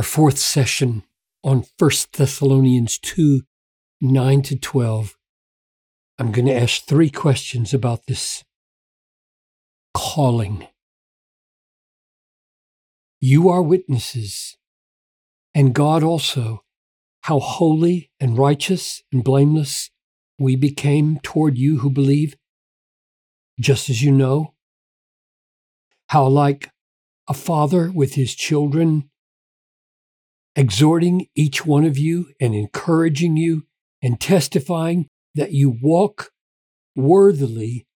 our fourth session on 1 Thessalonians 2 9 to 12, I'm going to ask three questions about this calling. You are witnesses, and God also, how holy and righteous and blameless we became toward you who believe, just as you know. How, like a father with his children, exhorting each one of you and encouraging you and testifying that you walk worthily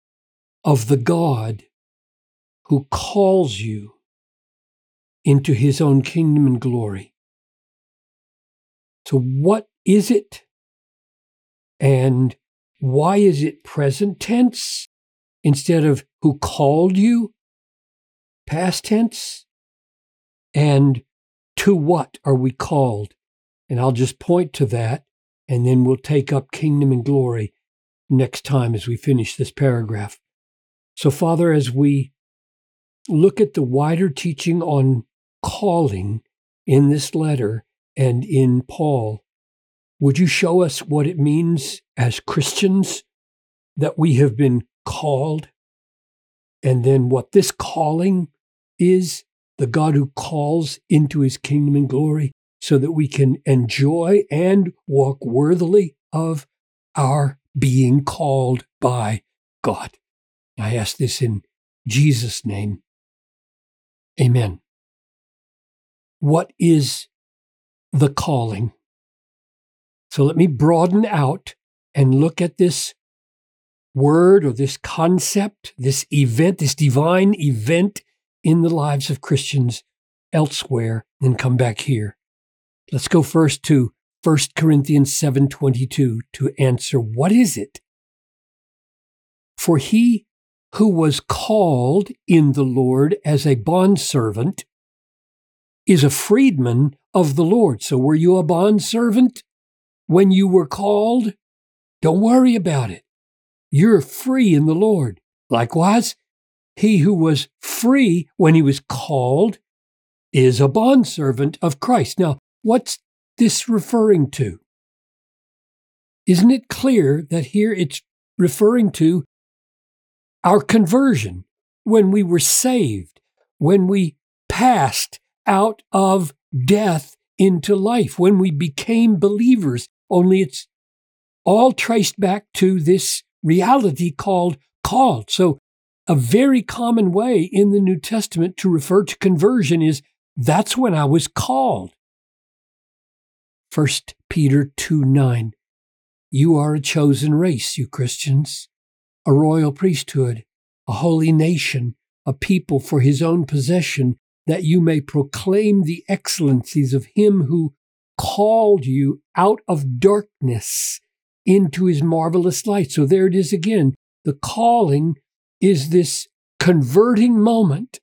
of the God who calls you into his own kingdom and glory. So, what is it? And why is it present tense instead of who called you? Past tense? And to what are we called? And I'll just point to that, and then we'll take up kingdom and glory next time as we finish this paragraph. So, Father, as we look at the wider teaching on calling in this letter and in Paul, would you show us what it means as Christians that we have been called? And then what this calling is the God who calls into his kingdom and glory so that we can enjoy and walk worthily of our being called by God. I ask this in Jesus' name. Amen. What is the calling? So let me broaden out and look at this word or this concept, this event, this divine event in the lives of Christians elsewhere and come back here. Let's go first to 1 Corinthians 7:22 to answer what is it? For he who was called in the Lord as a bondservant is a freedman of the Lord. So were you a bondservant when you were called? Don't worry about it. You're free in the Lord. Likewise, he who was free when he was called is a bondservant of Christ. Now, what's this referring to? Isn't it clear that here it's referring to our conversion when we were saved, when we passed out of death into life, when we became believers? Only it's all traced back to this reality called called. So a very common way in the New Testament to refer to conversion is that's when I was called. 1 Peter 2 9. You are a chosen race, you Christians, a royal priesthood, a holy nation, a people for his own possession, that you may proclaim the excellencies of him who called you out of darkness into his marvelous light. So there it is again. The calling is this converting moment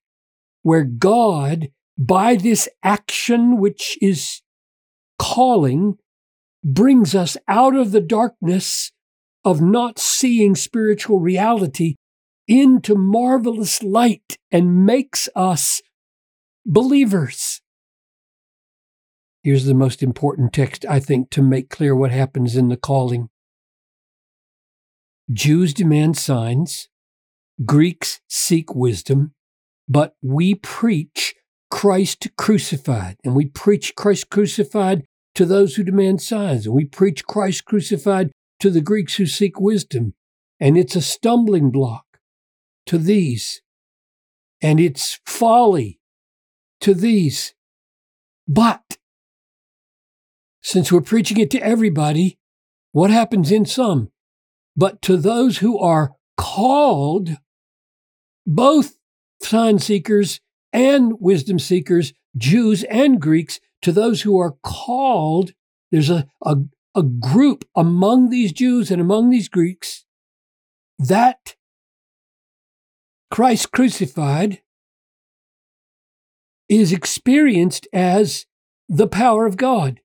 where God, by this action which is calling, brings us out of the darkness of not seeing spiritual reality into marvelous light and makes us believers. Here's the most important text, I think, to make clear what happens in the calling. Jews demand signs, Greeks seek wisdom, but we preach Christ crucified, and we preach Christ crucified to those who demand signs, and we preach Christ crucified to the Greeks who seek wisdom, and it's a stumbling block to these, and it's folly to these. But since we're preaching it to everybody, what happens in some? But to those who are called both sign seekers and wisdom seekers, Jews and Greeks, to those who are called. There's a, a, a group among these Jews and among these Greeks that Christ crucified is experienced as the power of God.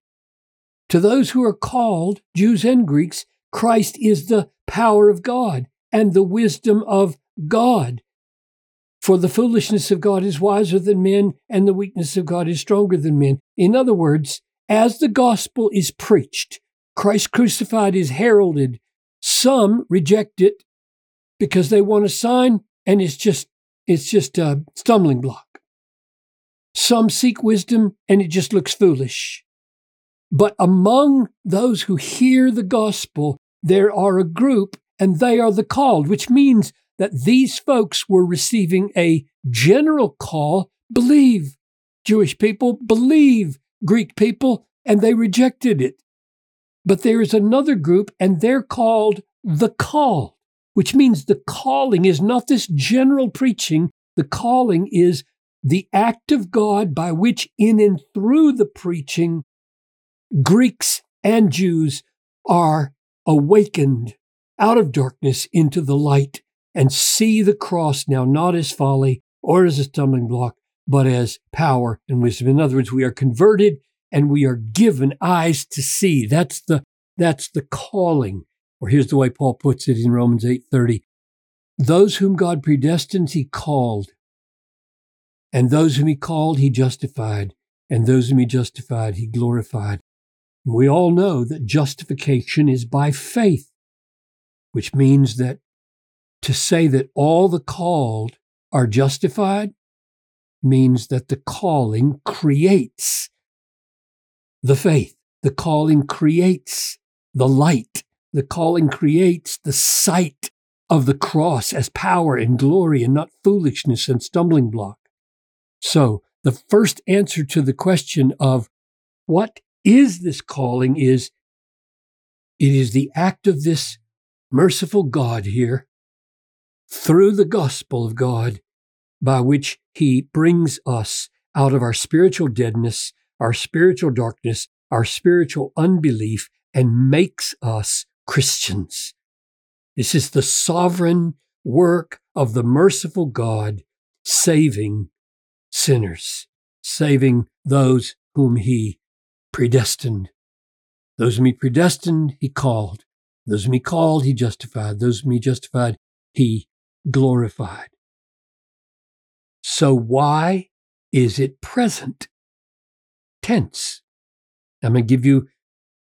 To those who are called, Jews and Greeks, Christ is the power of God and the wisdom of God For the foolishness of God is wiser than men, and the weakness of God is stronger than men. In other words, as the gospel is preached, Christ crucified is heralded, some reject it because they want a sign and it's just it's just a stumbling block. Some seek wisdom and it just looks foolish. But among those who hear the gospel, there are a group and they are the called, which means that these folks were receiving a general call believe. Jewish people believe Greek people, and they rejected it. But there is another group, and they're called the called, which means the calling is not this general preaching. The calling is the act of God by which, in and through the preaching, Greeks and Jews are awakened out of darkness into the light and see the cross now not as folly or as a stumbling block, but as power and wisdom. In other words, we are converted and we are given eyes to see. That's the that's the calling. Or here's the way Paul puts it in Romans 8:30. Those whom God predestined, he called. And those whom he called, he justified. And those whom he justified, he glorified. We all know that justification is by faith, which means that to say that all the called are justified means that the calling creates the faith. The calling creates the light. The calling creates the sight of the cross as power and glory and not foolishness and stumbling block. So, the first answer to the question of what is this calling is it is the act of this merciful God here through the gospel of God by which he brings us out of our spiritual deadness, our spiritual darkness, our spiritual unbelief, and makes us Christians. This is the sovereign work of the merciful God saving sinners, saving those whom he predestined. Those whom he predestined, he called. Those whom he called, he justified. Those whom he justified, he glorified. So why is it present tense? I'm going to give you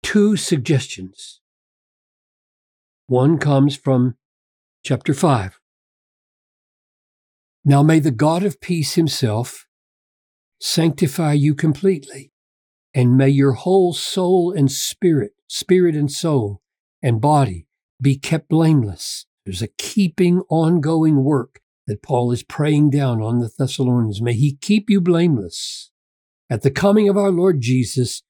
two suggestions. One comes from chapter 5. Now may the God of peace himself sanctify you completely, and may your whole soul and spirit, spirit and soul and body be kept blameless there's a keeping, ongoing work that Paul is praying down on the Thessalonians. May he keep you blameless at the coming of our Lord Jesus.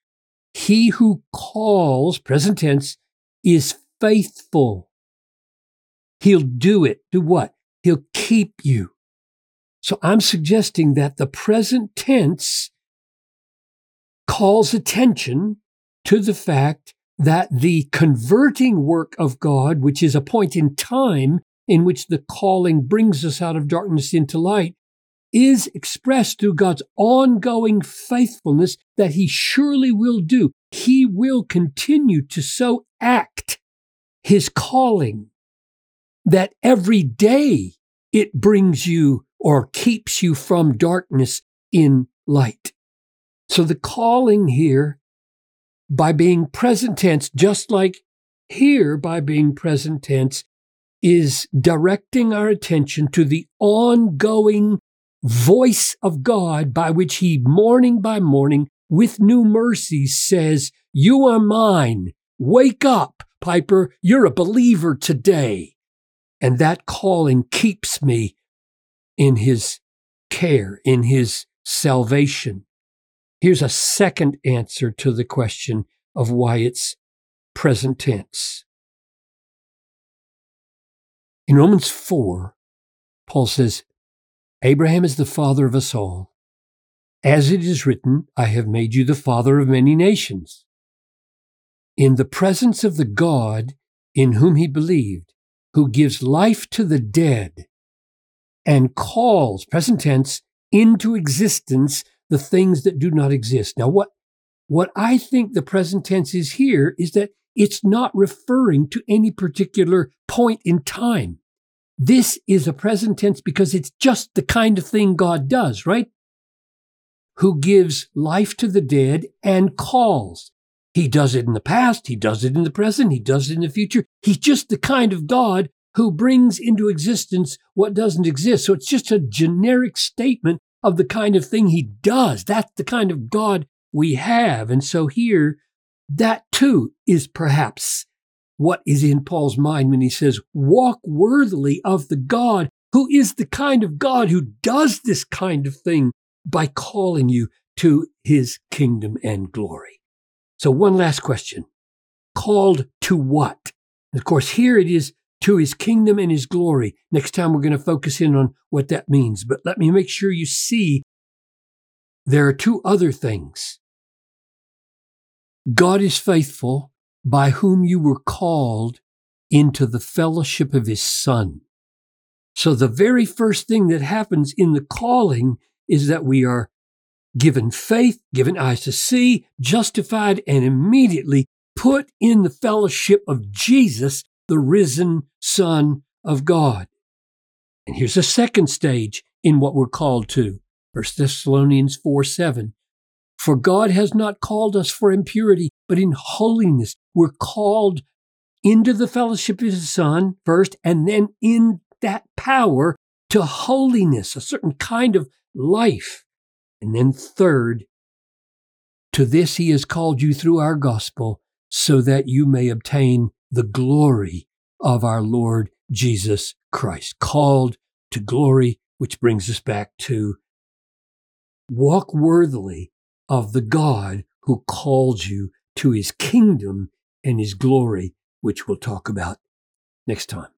He who calls, present tense, is faithful. He'll do it. Do what? He'll keep you. So I'm suggesting that the present tense calls attention to the fact that the converting work of God, which is a point in time in which the calling brings us out of darkness into light, is expressed through God's ongoing faithfulness that He surely will do. He will continue to so act His calling that every day it brings you or keeps you from darkness in light. So the calling here by being present tense, just like here by being present tense, is directing our attention to the ongoing voice of God by which He, morning by morning, with new mercies, says, You are mine. Wake up, Piper. You're a believer today. And that calling keeps me in His care, in His salvation. Here's a second answer to the question of why it's present tense. In Romans 4, Paul says, Abraham is the father of us all. As it is written, I have made you the father of many nations. In the presence of the God in whom he believed, who gives life to the dead and calls, present tense, into existence the things that do not exist. Now, what, what I think the present tense is here is that it's not referring to any particular point in time. This is a present tense because it's just the kind of thing God does, right? Who gives life to the dead and calls. He does it in the past, he does it in the present, he does it in the future. He's just the kind of God who brings into existence what doesn't exist. So it's just a generic statement of the kind of thing he does. That's the kind of God we have. And so here, that too is perhaps what is in Paul's mind when he says, walk worthily of the God who is the kind of God who does this kind of thing by calling you to his kingdom and glory. So, one last question called to what? of course, here it is to his kingdom and his glory. Next time we're going to focus in on what that means. But let me make sure you see there are two other things. God is faithful by whom you were called into the fellowship of his Son. So the very first thing that happens in the calling is that we are given faith, given eyes to see, justified, and immediately put in the fellowship of Jesus, the risen Son of God. And here's a second stage in what we're called to. 1 Thessalonians 4 7. For God has not called us for impurity, but in holiness. We're called into the fellowship of His Son first, and then in that power to holiness, a certain kind of life. And then third, to this He has called you through our gospel, so that you may obtain the glory of our Lord Jesus Christ. Called to glory, which brings us back to walk worthily of the God who called you to his kingdom and his glory, which we'll talk about next time.